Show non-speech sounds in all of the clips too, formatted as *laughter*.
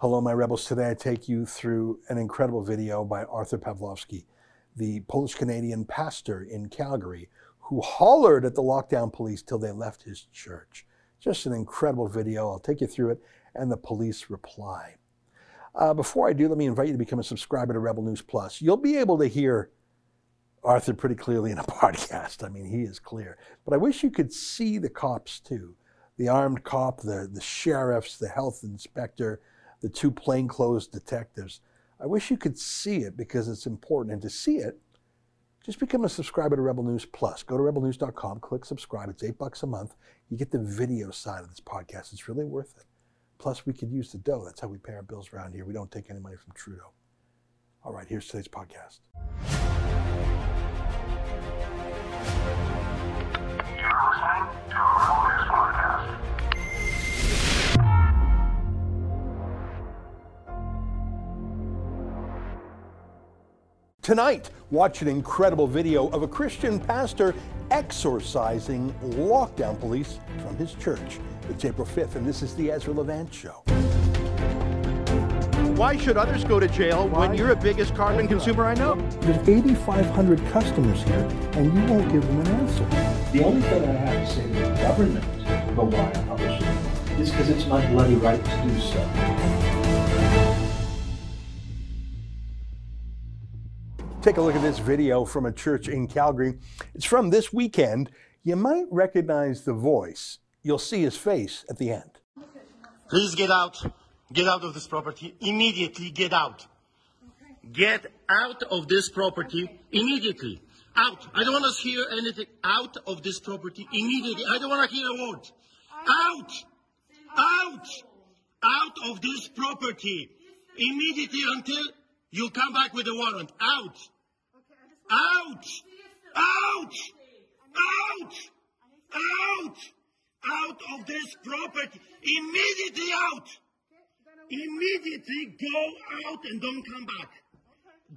Hello, my rebels. Today I take you through an incredible video by Arthur Pawlowski, the Polish Canadian pastor in Calgary, who hollered at the lockdown police till they left his church. Just an incredible video. I'll take you through it and the police reply. Uh, before I do, let me invite you to become a subscriber to Rebel News Plus. You'll be able to hear Arthur pretty clearly in a *laughs* podcast. I mean, he is clear. But I wish you could see the cops too the armed cop, the, the sheriffs, the health inspector the two plainclothes detectives. I wish you could see it because it's important. And to see it, just become a subscriber to Rebel News Plus. Go to rebelnews.com, click subscribe. It's eight bucks a month. You get the video side of this podcast. It's really worth it. Plus, we could use the dough. That's how we pay our bills around here. We don't take any money from Trudeau. All right, here's today's podcast. Tonight, watch an incredible video of a Christian pastor exorcising lockdown police from his church. It's April 5th, and this is the Ezra Levant Show. Why should others go to jail when you're the biggest carbon consumer I know? There's 8,500 customers here, and you won't give them an answer. The only thing I have to say to the government about why I publish it is because it's my bloody right to do so. Take a look at this video from a church in Calgary. It's from this weekend. You might recognize the voice. You'll see his face at the end. Please get out. Get out of this property. Immediately get out. Get out of this property immediately. Out. I don't want to hear anything. Out of this property immediately. I don't want to hear a word. Out. Out. Out of this property immediately until you come back with a warrant. Out. Out! Out! Out! Out! Out of this property! Immediately out! Immediately go out and don't come back.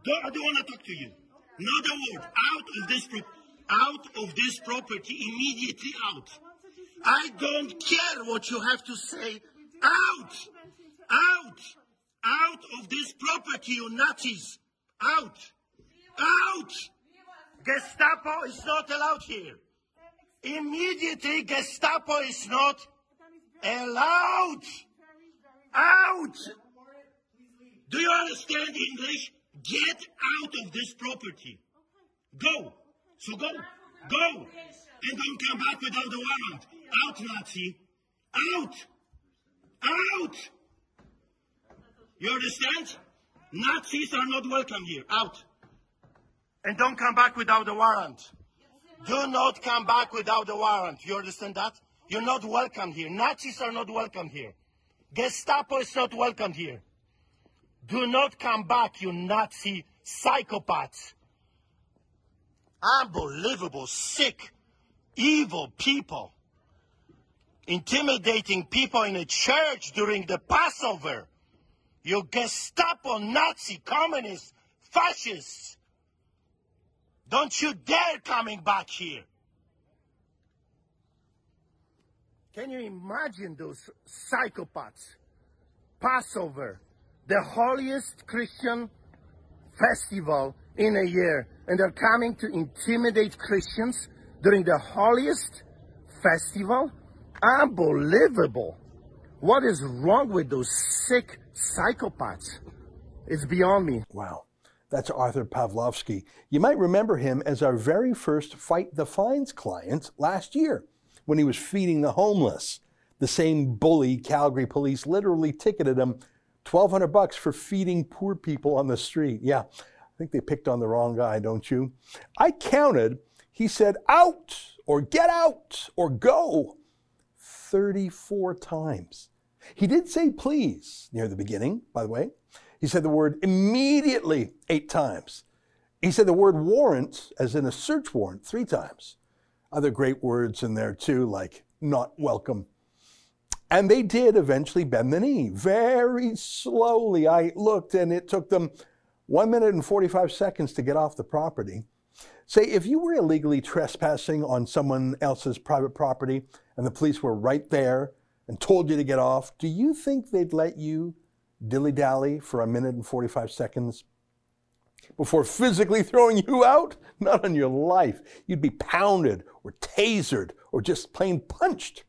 Don't, I don't want to talk to you. Not a word. Out of this pro- out of this property immediately out. I don't care what you have to say. Out! Out! Out of this property, you Nazis! Out! Out! Gestapo is not allowed here. Immediately, Gestapo is not allowed. Out! Do you understand English? Get out of this property. Go. So go. Go. And don't come back without the warrant. Out, Nazi. Out. Out. You understand? Nazis are not welcome here. Out. And don't come back without a warrant. Do not come back without a warrant. You understand that? You're not welcome here. Nazis are not welcome here. Gestapo is not welcome here. Do not come back, you Nazi psychopaths. Unbelievable, sick, evil people. Intimidating people in a church during the Passover. You Gestapo, Nazi, communists, fascists. Don't you dare coming back here. Can you imagine those psychopaths? Passover, the holiest Christian festival in a year, and they're coming to intimidate Christians during the holiest festival? Unbelievable. What is wrong with those sick psychopaths? It's beyond me. Wow. That's Arthur Pawlowski. You might remember him as our very first Fight the Fines client last year when he was feeding the homeless. The same bully Calgary police literally ticketed him 1200 bucks for feeding poor people on the street. Yeah, I think they picked on the wrong guy, don't you? I counted, he said out or get out or go 34 times. He did say please near the beginning, by the way. He said the word immediately eight times. He said the word warrant, as in a search warrant, three times. Other great words in there too, like not welcome. And they did eventually bend the knee very slowly. I looked and it took them one minute and 45 seconds to get off the property. Say, if you were illegally trespassing on someone else's private property and the police were right there and told you to get off, do you think they'd let you dilly dally for a minute and 45 seconds before physically throwing you out? Not on your life. You'd be pounded or tasered or just plain punched.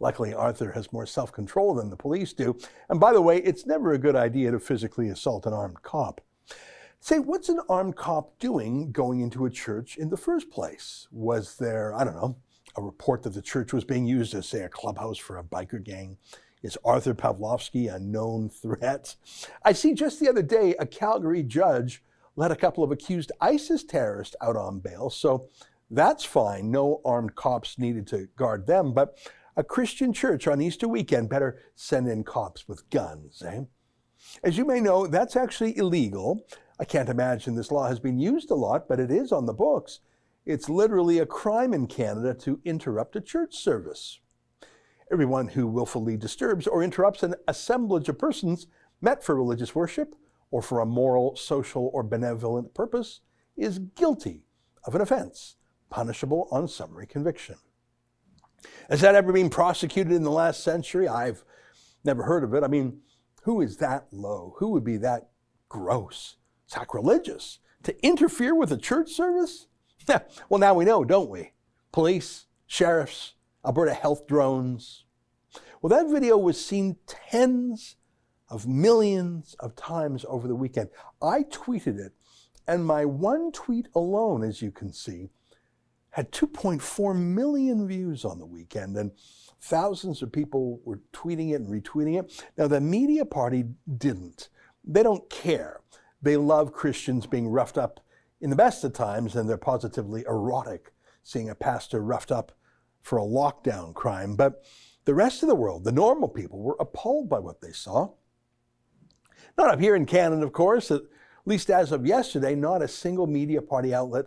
Luckily, Arthur has more self control than the police do. And by the way, it's never a good idea to physically assault an armed cop. Say, what's an armed cop doing going into a church in the first place? Was there, I don't know, a report that the church was being used as, say, a clubhouse for a biker gang? Is Arthur Pawlowski a known threat? I see just the other day a Calgary judge let a couple of accused ISIS terrorists out on bail, so that's fine. No armed cops needed to guard them, but a Christian church on Easter weekend better send in cops with guns, eh? As you may know, that's actually illegal. I can't imagine this law has been used a lot, but it is on the books. It's literally a crime in Canada to interrupt a church service. Everyone who willfully disturbs or interrupts an assemblage of persons met for religious worship or for a moral, social, or benevolent purpose is guilty of an offense, punishable on summary conviction. Has that ever been prosecuted in the last century? I've never heard of it. I mean, who is that low? Who would be that gross, sacrilegious to interfere with a church service? Well, now we know, don't we? Police, sheriffs, Alberta health drones. Well, that video was seen tens of millions of times over the weekend. I tweeted it, and my one tweet alone, as you can see, had 2.4 million views on the weekend, and thousands of people were tweeting it and retweeting it. Now, the media party didn't. They don't care. They love Christians being roughed up in the best of times, and they're positively erotic seeing a pastor roughed up for a lockdown crime. But the rest of the world, the normal people, were appalled by what they saw. Not up here in Canada, of course, at least as of yesterday, not a single media party outlet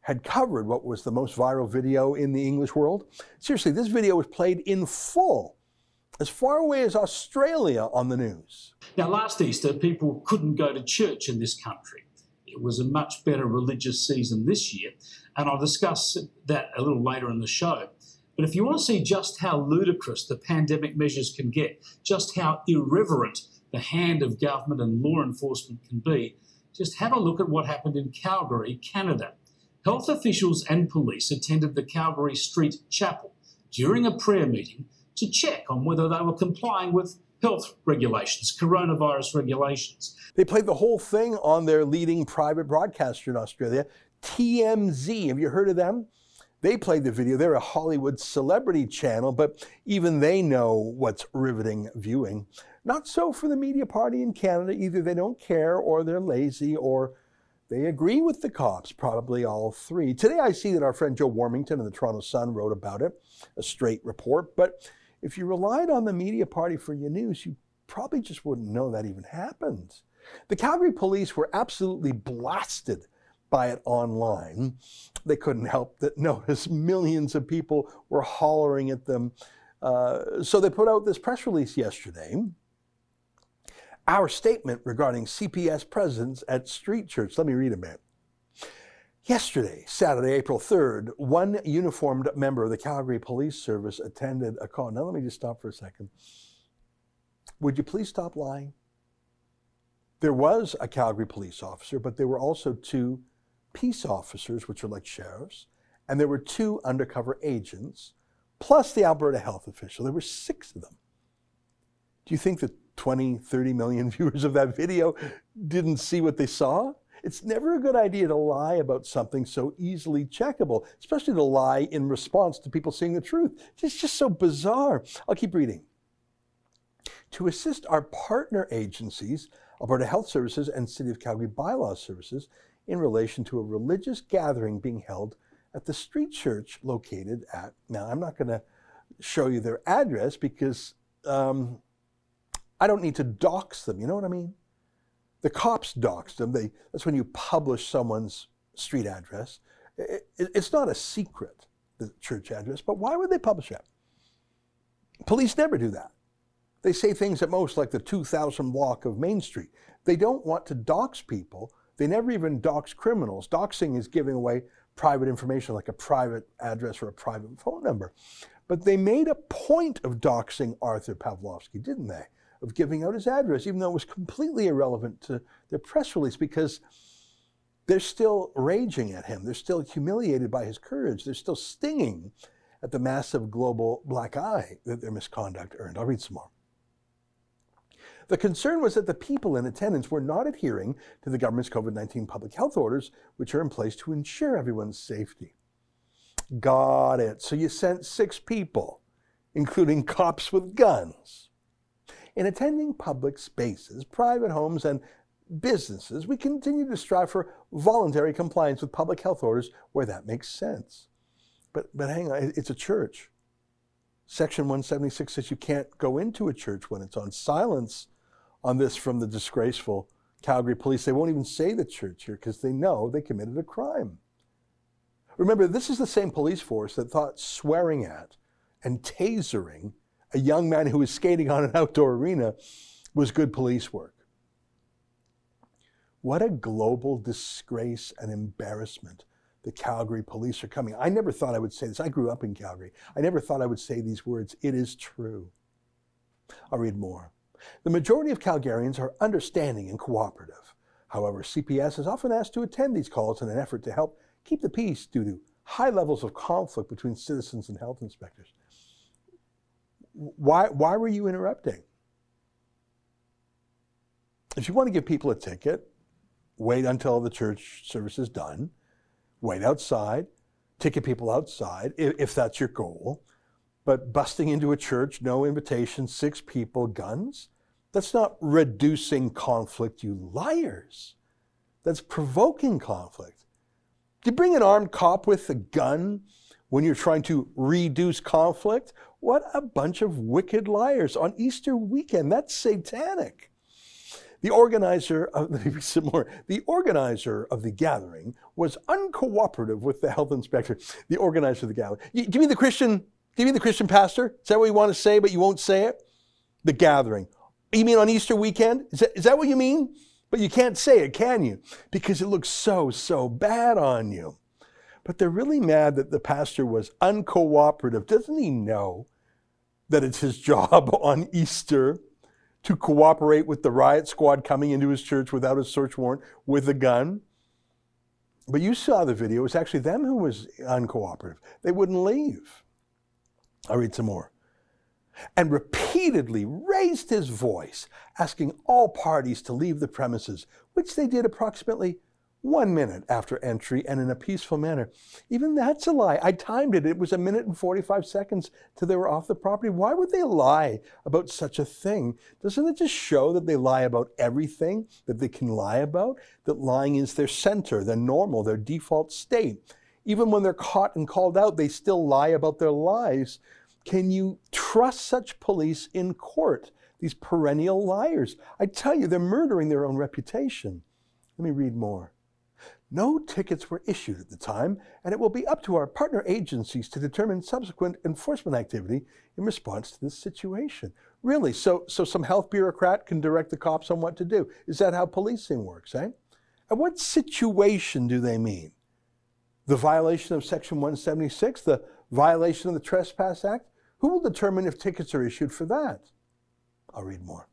had covered what was the most viral video in the English world. Seriously, this video was played in full as far away as Australia on the news. Now, last Easter, people couldn't go to church in this country. It was a much better religious season this year, and I'll discuss that a little later in the show. But if you want to see just how ludicrous the pandemic measures can get, just how irreverent the hand of government and law enforcement can be, just have a look at what happened in Calgary, Canada. Health officials and police attended the Calgary Street Chapel during a prayer meeting to check on whether they were complying with health regulations, coronavirus regulations. They played the whole thing on their leading private broadcaster in Australia, TMZ. Have you heard of them? They played the video. They're a Hollywood celebrity channel, but even they know what's riveting viewing. Not so for the media party in Canada. Either they don't care, or they're lazy, or they agree with the cops, probably all three. Today I see that our friend Joe Warmington in the Toronto Sun wrote about it, a straight report. But if you relied on the media party for your news, you probably just wouldn't know that even happened. The Calgary police were absolutely blasted by it online. They couldn't help but *laughs* notice millions of people were hollering at them. Uh, so they put out this press release yesterday. Our statement regarding CPS presence at Street Church. Let me read a bit. Yesterday, Saturday, April 3rd, one uniformed member of the Calgary Police Service attended a call. Now, let me just stop for a second. Would you please stop lying? There was a Calgary police officer, but there were also two peace officers, which are like sheriffs, and there were two undercover agents, plus the Alberta health official. There were six of them. Do you think the 20, 30 million *laughs* viewers of that video didn't see what they saw? It's never a good idea to lie about something so easily checkable, especially to lie in response to people seeing the truth. It's just so bizarre. I'll keep reading. To assist our partner agencies, Alberta Health Services and City of Calgary Bylaw Services, in relation to a religious gathering being held at the street church located at, now I'm not going to show you their address because um, I don't need to dox them, you know what I mean? The cops doxed them. They, that's when you publish someone's street address. It, it, it's not a secret, the church address, but why would they publish it? Police never do that. They say things at most like the 2000 block of Main Street. They don't want to dox people they never even dox criminals. Doxing is giving away private information like a private address or a private phone number. But they made a point of doxing Arthur Pawlowski, didn't they? Of giving out his address, even though it was completely irrelevant to their press release because they're still raging at him. They're still humiliated by his courage. They're still stinging at the massive global black eye that their misconduct earned. I'll read some more. The concern was that the people in attendance were not adhering to the government's COVID 19 public health orders, which are in place to ensure everyone's safety. Got it. So you sent six people, including cops with guns. In attending public spaces, private homes, and businesses, we continue to strive for voluntary compliance with public health orders where that makes sense. But, but hang on, it's a church. Section 176 says you can't go into a church when it's on silence on this from the disgraceful Calgary police. They won't even say the church here because they know they committed a crime. Remember, this is the same police force that thought swearing at and tasering a young man who was skating on an outdoor arena was good police work. What a global disgrace and embarrassment the Calgary police are coming. I never thought I would say this. I grew up in Calgary. I never thought I would say these words. It is true. I'll read more. The majority of Calgarians are understanding and cooperative. However, CPS is often asked to attend these calls in an effort to help keep the peace due to high levels of conflict between citizens and health inspectors. Why, why were you interrupting? If you want to give people a ticket, wait until the church service is done, wait outside, ticket people outside if, if that's your goal. But busting into a church, no invitation, six people, guns, that's not reducing conflict, you liars. That's provoking conflict. Do you bring an armed cop with a gun when you're trying to reduce conflict? What a bunch of wicked liars on Easter weekend. That's satanic. The organizer of *laughs* more. The organizer of the gathering was uncooperative with the health inspector. The organizer of the gathering. You, do you mean the Christian? Do you mean the Christian pastor? Is that what you want to say, but you won't say it? The gathering. You mean on Easter weekend? Is that, is that what you mean? But you can't say it, can you? Because it looks so, so bad on you. But they're really mad that the pastor was uncooperative. Doesn't he know that it's his *laughs* job on Easter to cooperate with the riot squad coming into his church without a search warrant with a gun? But you saw the video. It was actually them who was uncooperative. They wouldn't leave. I'll read some more. And repeatedly raised his voice, asking all parties to leave the premises, which they did approximately one minute after entry and in a peaceful manner. Even that's a lie. I timed it. It was a minute and 45 seconds till they were off the property. Why would they lie about such a thing? Doesn't it just show that they lie about everything that they can lie about? That lying is their center, their normal, their default state. Even when they're caught and called out, they still lie about their lies. Can you trust such police in court? These perennial liars. I tell you, they're murdering their own reputation. Let me read more. No tickets were issued at the time, and it will be up to our partner agencies to determine subsequent enforcement activity in response to this situation. Really? So, so some health bureaucrat can direct the cops on what to do? Is that how policing works, eh? And what situation do they mean? The violation of Section 176, the violation of the Trespass Act? Who will determine if tickets are issued for that? I'll read more.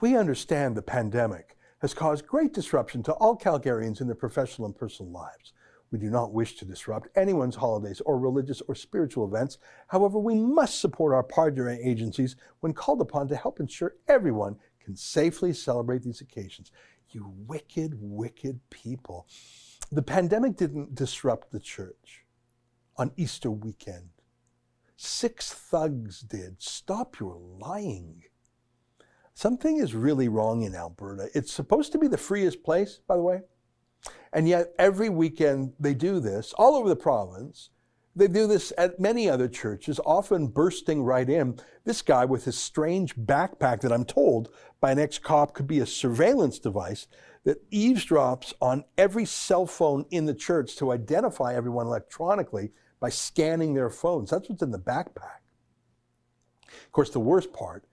We understand the pandemic has caused great disruption to all Calgarians in their professional and personal lives. We do not wish to disrupt anyone's holidays or religious or spiritual events. However, we must support our partner agencies when called upon to help ensure everyone can safely celebrate these occasions. You wicked, wicked people. The pandemic didn't disrupt the church on Easter weekend. Six thugs did. Stop your lying. Something is really wrong in Alberta. It's supposed to be the freest place, by the way. And yet, every weekend they do this all over the province. They do this at many other churches, often bursting right in. This guy with his strange backpack that I'm told by an ex cop could be a surveillance device that eavesdrops on every cell phone in the church to identify everyone electronically by scanning their phones. That's what's in the backpack. Of course, the worst part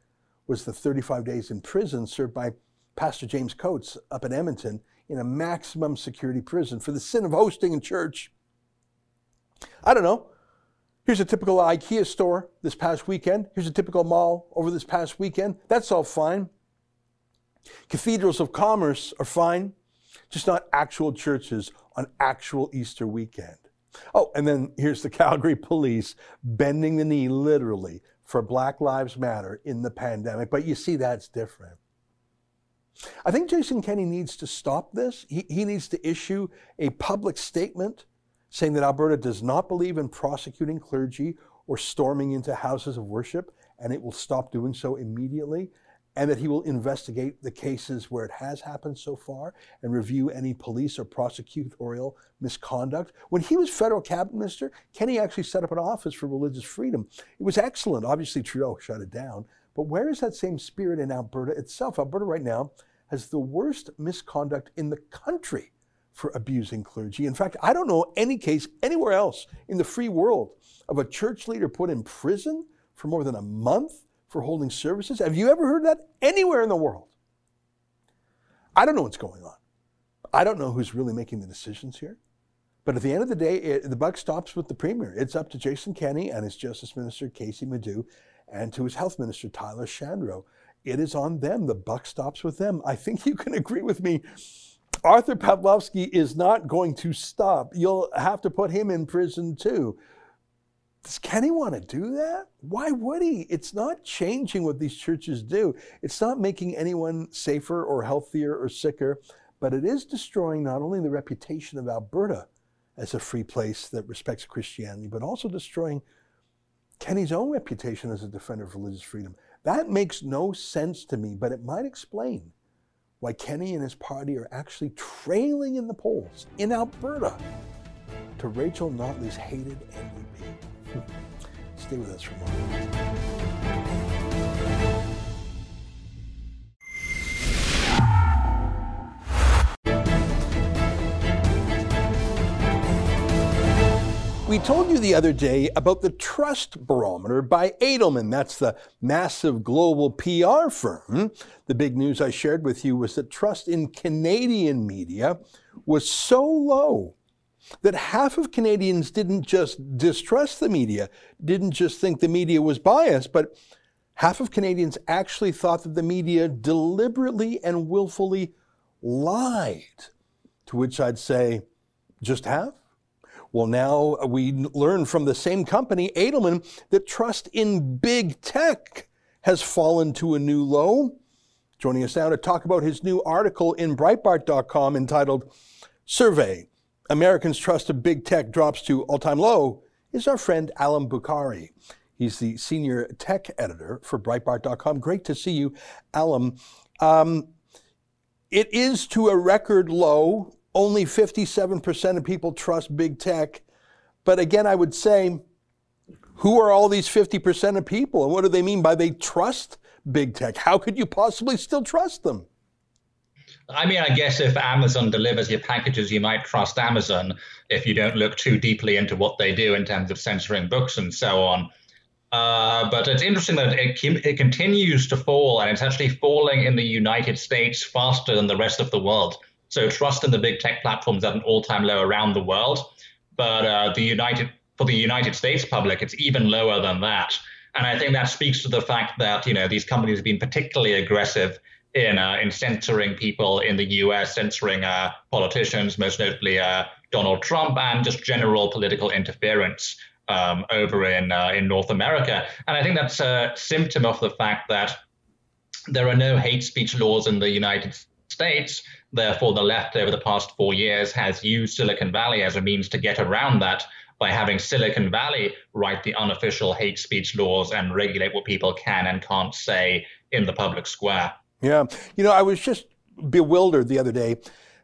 was the 35 days in prison served by Pastor James Coates up in Edmonton in a maximum security prison for the sin of hosting a church. I don't know. Here's a typical IKEA store this past weekend. Here's a typical mall over this past weekend. That's all fine. Cathedrals of commerce are fine, just not actual churches on actual Easter weekend. Oh, and then here's the *laughs* Calgary police bending the knee literally for Black Lives Matter in the pandemic. But you see, that's different. I think Jason Kenney needs to stop this. He, he needs to issue a public statement saying that Alberta does not believe in prosecuting clergy or storming into houses of worship, and it will stop doing so immediately and that he will investigate the cases where it has happened so far and review any police or prosecutorial misconduct. When he was federal cabinet minister, Kenney actually set up an office for religious freedom. It was excellent. Obviously, Trudeau shut it down. But where is that same spirit in Alberta itself? Alberta right now has the worst misconduct in the country for abusing clergy. In fact, I don't know any case anywhere else in the free world of a church leader put in prison for more than a month for holding services. Have you ever heard that anywhere in the world? I don't know what's going on. I don't know who's really making the decisions here. But at the end of the day, it, the buck stops with the premier. It's up to Jason Kenney and his Justice Minister, Kaycee Madu, and to his Health Minister, Tyler Shandro. It is on them. The buck stops with them. I think you can agree with me. Arthur Pawlowski is not going to stop. You'll have to put him in prison too. Does Kenney want to do that? Why would he? It's not changing what these churches do. It's not making anyone safer or healthier or sicker, but it is destroying not only the reputation of Alberta as a free place that respects Christianity, but also destroying Kenney's own reputation as a defender of religious freedom. That makes no sense to me, but it might explain why Kenney and his party are actually trailing in the polls in Alberta to Rachel Notley's hated NDP. *laughs* Stay with us for more. We told you the other day about the Trust Barometer by Edelman. That's the massive global PR firm. The big news I shared with you was that trust in Canadian media was so low that half of Canadians didn't just distrust the media, didn't just think the media was biased, but half of Canadians actually thought that the media deliberately and willfully lied. To which I'd say, just half? Well, now we learn from the same company, Edelman, that trust in big tech has fallen to a new low. Joining us now to talk about his new article in Breitbart.com entitled Survey Americans' trust of big tech drops to all time low is our friend Allum Bokhari. He's the senior tech editor for Breitbart.com. Great to see you, Allum. Um, it is to a record low. Only 57% of people trust big tech. But again, I would say, who are all these 50% of people? And what do they mean by they trust big tech? How could you possibly still trust them? I mean, I guess if Amazon delivers your packages, you might trust Amazon if you don't look too deeply into what they do in terms of censoring books and so on. Uh, but it's interesting that it, it continues to fall, and it's actually falling in the United States faster than the rest of the world. So trust in the big tech platforms at an all-time low around the world, but uh, the United for the United States public, it's even lower than that. And I think that speaks to the fact that you know these companies have been particularly aggressive in uh, in censoring people in the U.S., censoring uh, politicians, most notably uh, Donald Trump, and just general political interference um, over in uh, in North America. And I think that's a symptom of the fact that there are no hate speech laws in the United States. Therefore, the left over the past four years has used Silicon Valley as a means to get around that by having Silicon Valley write the unofficial hate speech laws and regulate what people can and can't say in the public square. Yeah. You know, I was just bewildered the other day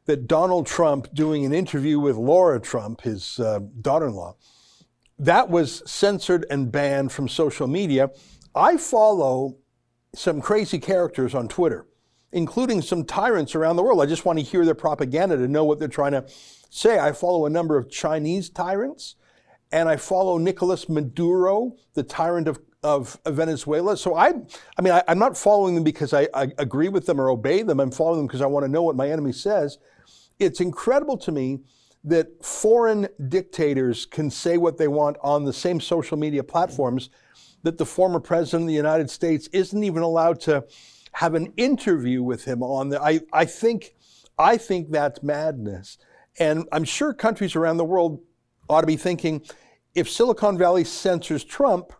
that Donald Trump doing an interview with Laura Trump, his uh, daughter in law, that was censored and banned from social media. I follow some crazy characters on Twitter, including some tyrants around the world. I just want to hear their propaganda to know what they're trying to say. I follow a number of Chinese tyrants, and I follow Nicolas Maduro, the tyrant of of Venezuela. So I, I mean, I, am not following them because I, I, agree with them or obey them. I'm following them because I want to know what my enemy says. It's incredible to me that foreign dictators can say what they want on the same social media platforms that the former president of the United States isn't even allowed to have an interview with him on the I, I think I think that's madness. And I'm sure countries around the world ought to be thinking if Silicon Valley censors Trump,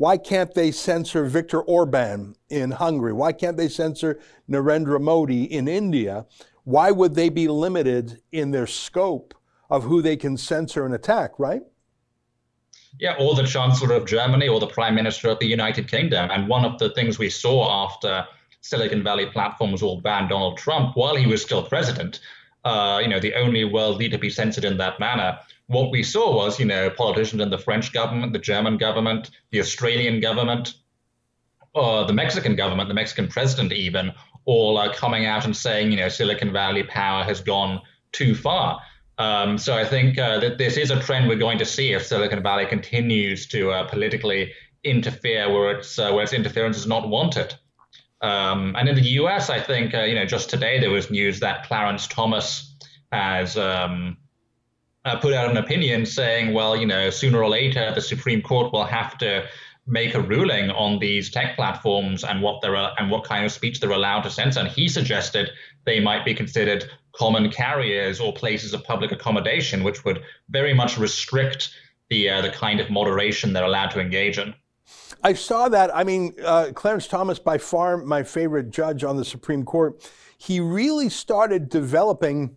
why can't they censor Viktor Orban in Hungary? Why can't they censor Narendra Modi in India? Why would they be limited in their scope of who they can censor and attack, right? Yeah, or the Chancellor of Germany or the Prime Minister of the United Kingdom. And one of the things we saw after Silicon Valley platforms all banned Donald Trump while he was still president, uh, you know, the only world leader to be censored in that manner. What we saw was, you know, politicians in the French government, the German government, the Australian government, uh, the Mexican government, the Mexican president even, all are coming out and saying, you know, Silicon Valley power has gone too far. Um, so I think uh, that this is a trend we're going to see if Silicon Valley continues to uh, politically interfere where its uh, where its interference is not wanted. Um, and in the U.S., I think uh, you know just today there was news that Clarence Thomas has um, uh, put out an opinion saying, well, you know, sooner or later the Supreme Court will have to make a ruling on these tech platforms and what they're and what kind of speech they're allowed to censor. And he suggested they might be considered common carriers or places of public accommodation, which would very much restrict the uh, the kind of moderation they're allowed to engage in. I saw that. I mean, uh, Clarence Thomas, by far my favorite judge on the Supreme Court, he really started developing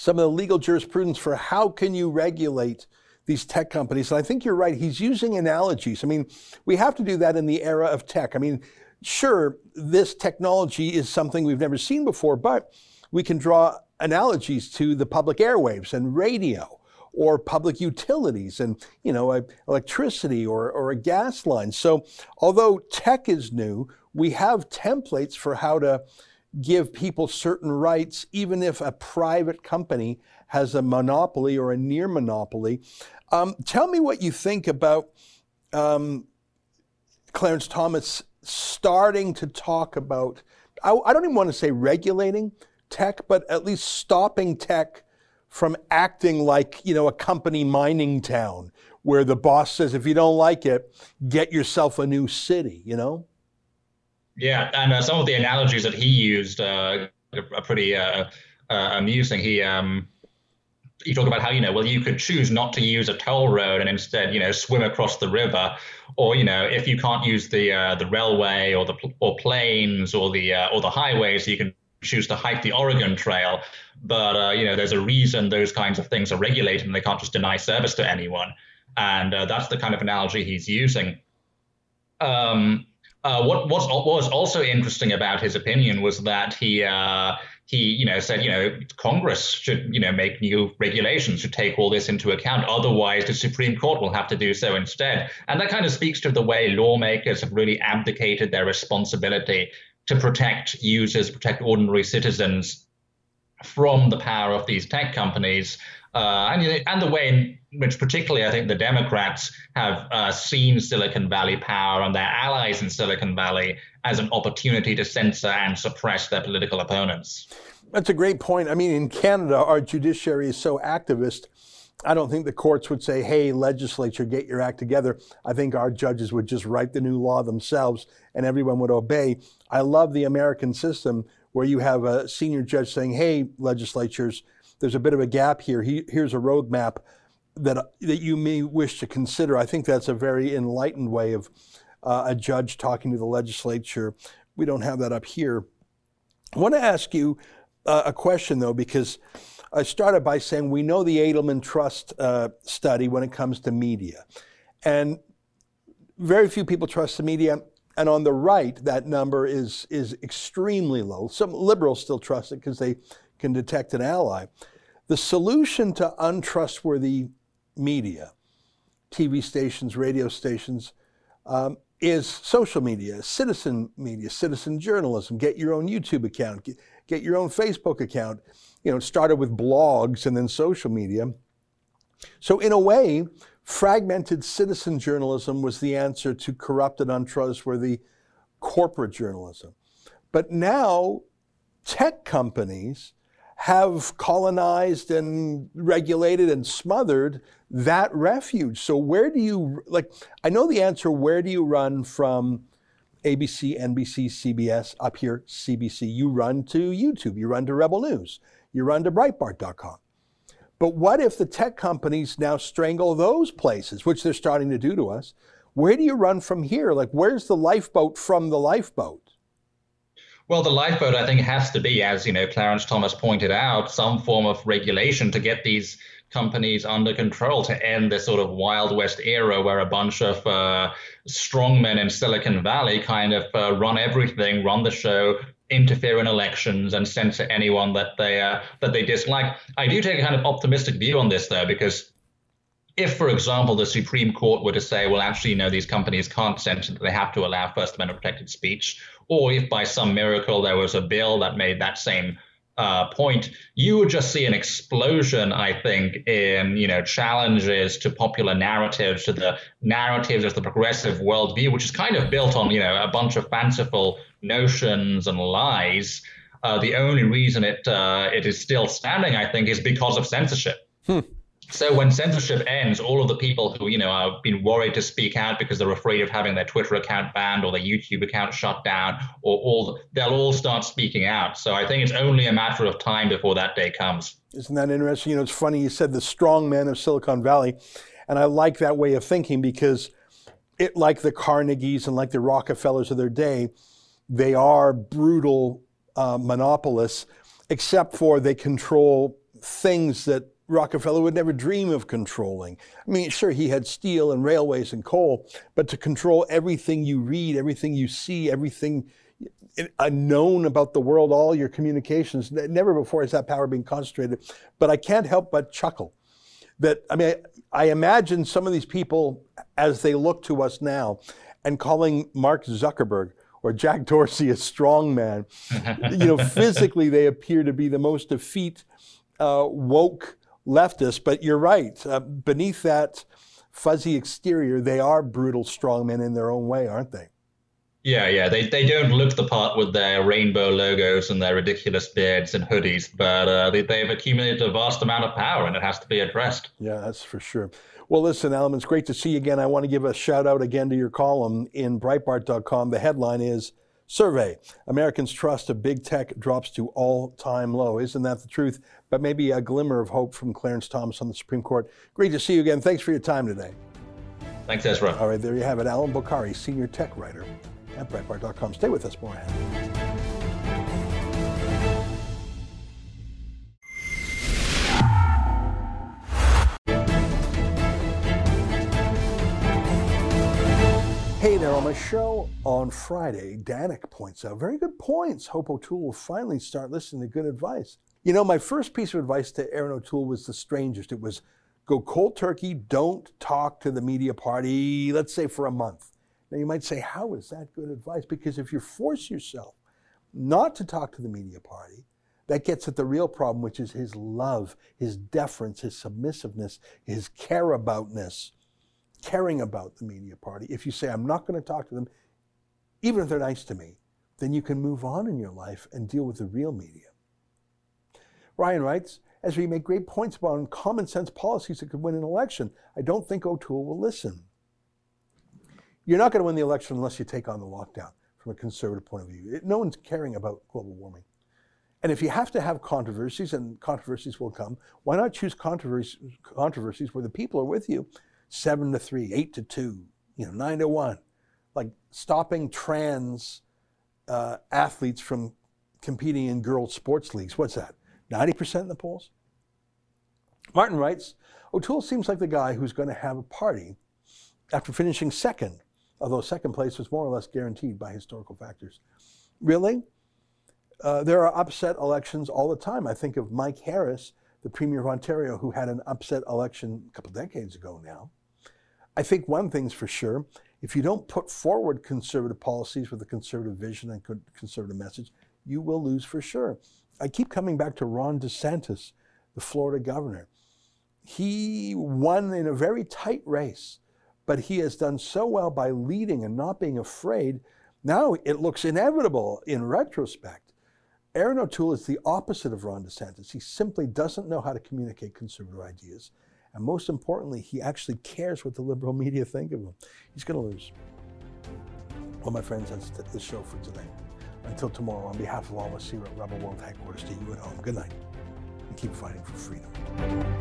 some of the legal jurisprudence for how can you regulate these tech companies. And I think you're right. He's using analogies. I mean, we have to do that in the era of tech. I mean, sure, this technology is something we've never seen before, but we can draw analogies to the public airwaves and radio or public utilities and you know electricity or, or a gas line so although tech is new we have templates for how to give people certain rights even if a private company has a monopoly or a near monopoly um, tell me what you think about um, clarence thomas starting to talk about I, I don't even want to say regulating tech, but at least stopping tech from acting like, you know, a company mining town where the boss says, if you don't like it, get yourself a new city, you know? Yeah, and uh, some of the analogies that he used uh, are pretty uh, uh, amusing. He um, he talked about how you know, well, you could choose not to use a toll road and instead, you know, swim across the river, or you know, if you can't use the uh, the railway or the or planes or the uh, or the highways, you can choose to hike the Oregon Trail, but you know there's a reason those kinds of things are regulated and they can't just deny service to anyone. And that's the kind of analogy he's using. Um, uh, what was was also interesting about his opinion was that he uh, he you know said you know Congress should you know make new regulations to take all this into account. Otherwise, the Supreme Court will have to do so instead. And that kind of speaks to the way lawmakers have really abdicated their responsibility to protect users, protect ordinary citizens from the power of these tech companies. Uh, and, and the way which, particularly, I think the Democrats have uh, seen Silicon Valley power and their allies in Silicon Valley as an opportunity to censor and suppress their political opponents. That's a great point. I mean, in Canada, our judiciary is so activist I don't think the courts would say, hey, legislature, get your act together. I think our judges would just write the new law themselves and everyone would obey. I love the American system where you have a senior judge saying, hey, legislatures, there's a bit of a gap here. He, here's a roadmap that, that you may wish to consider. I think that's a very enlightened way of uh, a judge talking to the legislature. We don't have that up here. I want to ask you uh, a question, though, because I started by saying we know the Edelman Trust uh, study when it comes to media. And very few people trust the media. And on the right, that number is, is extremely low. Some liberals still trust it because they can detect an ally. The solution to untrustworthy media, TV stations, radio stations, um, is social media, citizen media, citizen journalism. Get your own YouTube account, get, get your own Facebook account you know, it started with blogs and then social media. So, in a way, fragmented citizen journalism was the answer to corrupted, untrustworthy corporate journalism. But now, tech companies have colonized and regulated and smothered that refuge. So where do you like I know the answer where do you run from ABC, NBC, CBS, up here CBC. You run to YouTube, you run to Rebel News, you run to breitbart.com. But what if the tech companies now strangle those places, which they're starting to do to us? Where do you run from here? Like, where's the lifeboat from the lifeboat? Well, the lifeboat, I think, has to be, as you know, Clarence Thomas pointed out, some form of regulation to get these companies under control to end this sort of Wild West era where a bunch of uh, strongmen in Silicon Valley kind of uh, run everything, run the show, interfere in elections, and censor anyone that they uh, that they dislike. I do take a kind of optimistic view on this, though, because if, for example, the Supreme Court were to say, well, actually, no, these companies can't censor, they have to allow First Amendment protected speech, or if by some miracle there was a bill that made that same uh, point, you would just see an explosion, I think, in you know challenges to popular narratives, to the narratives of the progressive worldview, which is kind of built on you know a bunch of fanciful notions and lies. Uh, the only reason it uh, it is still standing, I think, is because of censorship. Hmm. So when censorship ends, all of the people who you know have been worried to speak out because they're afraid of having their Twitter account banned or their YouTube account shut down, or all they'll all start speaking out. So I think it's only a matter of time before that day comes. Isn't that interesting? You know, it's funny you said the strong men of Silicon Valley, and I like that way of thinking because it, like the Carnegies and like the Rockefellers of their day, they are brutal uh, monopolists, except for they control things that Rockefeller would never dream of controlling. I mean, sure, he had steel and railways and coal, but to control everything you read, everything you see, everything known about the world, all your communications, never before has that power been concentrated. But I can't help but chuckle that, I mean, I imagine some of these people as they look to us now and calling Mark Zuckerberg or Jack Dorsey a strong man. *laughs* you know, physically they appear to be the most effete, uh, woke, leftists, but you're right. Uh, beneath that fuzzy exterior, they are brutal strongmen in their own way, aren't they? Yeah, yeah. They, they don't look the part with their rainbow logos and their ridiculous beards and hoodies, but uh, they, they've accumulated a vast amount of power and it has to be addressed. Yeah, that's for sure. Well, listen, Allum, it's great to see you again. I want to give a shout out again to your column in Breitbart.com. The headline is Survey Americans' trust of big tech drops to all time low. Isn't that the truth? But maybe a glimmer of hope from Clarence Thomas on the Supreme Court. Great to see you again. Thanks for your time today. Thanks, Ezra. All right, there you have it. Allum Bokhari, senior tech writer at Breitbart.com. Stay with us, more ahead. My show on Friday, Danik points out very good points. Hope O'Toole will finally start listening to good advice. You know, my first piece of advice to Erin O'Toole was the strangest. It was go cold turkey, don't talk to the media party, let's say for a month. Now you might say, how is that good advice? Because if you force yourself not to talk to the media party, that gets at the real problem, which is his love, his deference, his submissiveness, his care aboutness caring about the media party, if you say, I'm not going to talk to them, even if they're nice to me, then you can move on in your life and deal with the real media. Ryan writes, as we make great points about common sense policies that could win an election, I don't think O'Toole will listen. You're not going to win the election unless you take on the lockdown from a conservative point of view. No one's caring about global warming. And if you have to have controversies, and controversies will come, why not choose controversies, controversies where the people are with you seven to three, eight to two, you know, nine to one, like stopping trans uh, athletes from competing in girls' sports leagues. What's that? 90% in the polls? Martin writes O'Toole seems like the guy who's going to have a party after finishing second, although second place was more or less guaranteed by historical factors. Really? Uh, there are upset elections all the time. I think of Mike Harris, the Premier of Ontario, who had an upset election a couple decades ago now. I think one thing's for sure if you don't put forward conservative policies with a conservative vision and conservative message, you will lose for sure. I keep coming back to Ron DeSantis, the Florida governor. He won in a very tight race, but he has done so well by leading and not being afraid. Now it looks inevitable in retrospect Erin O'Toole is the opposite of Ron DeSantis. He simply doesn't know how to communicate conservative ideas. And most importantly, he actually cares what the liberal media think of him. He's going to lose. Well, my friends, that's the show for today. Until tomorrow, on behalf of all of us here at Rebel World Headquarters, to you at home, good night and keep fighting for freedom.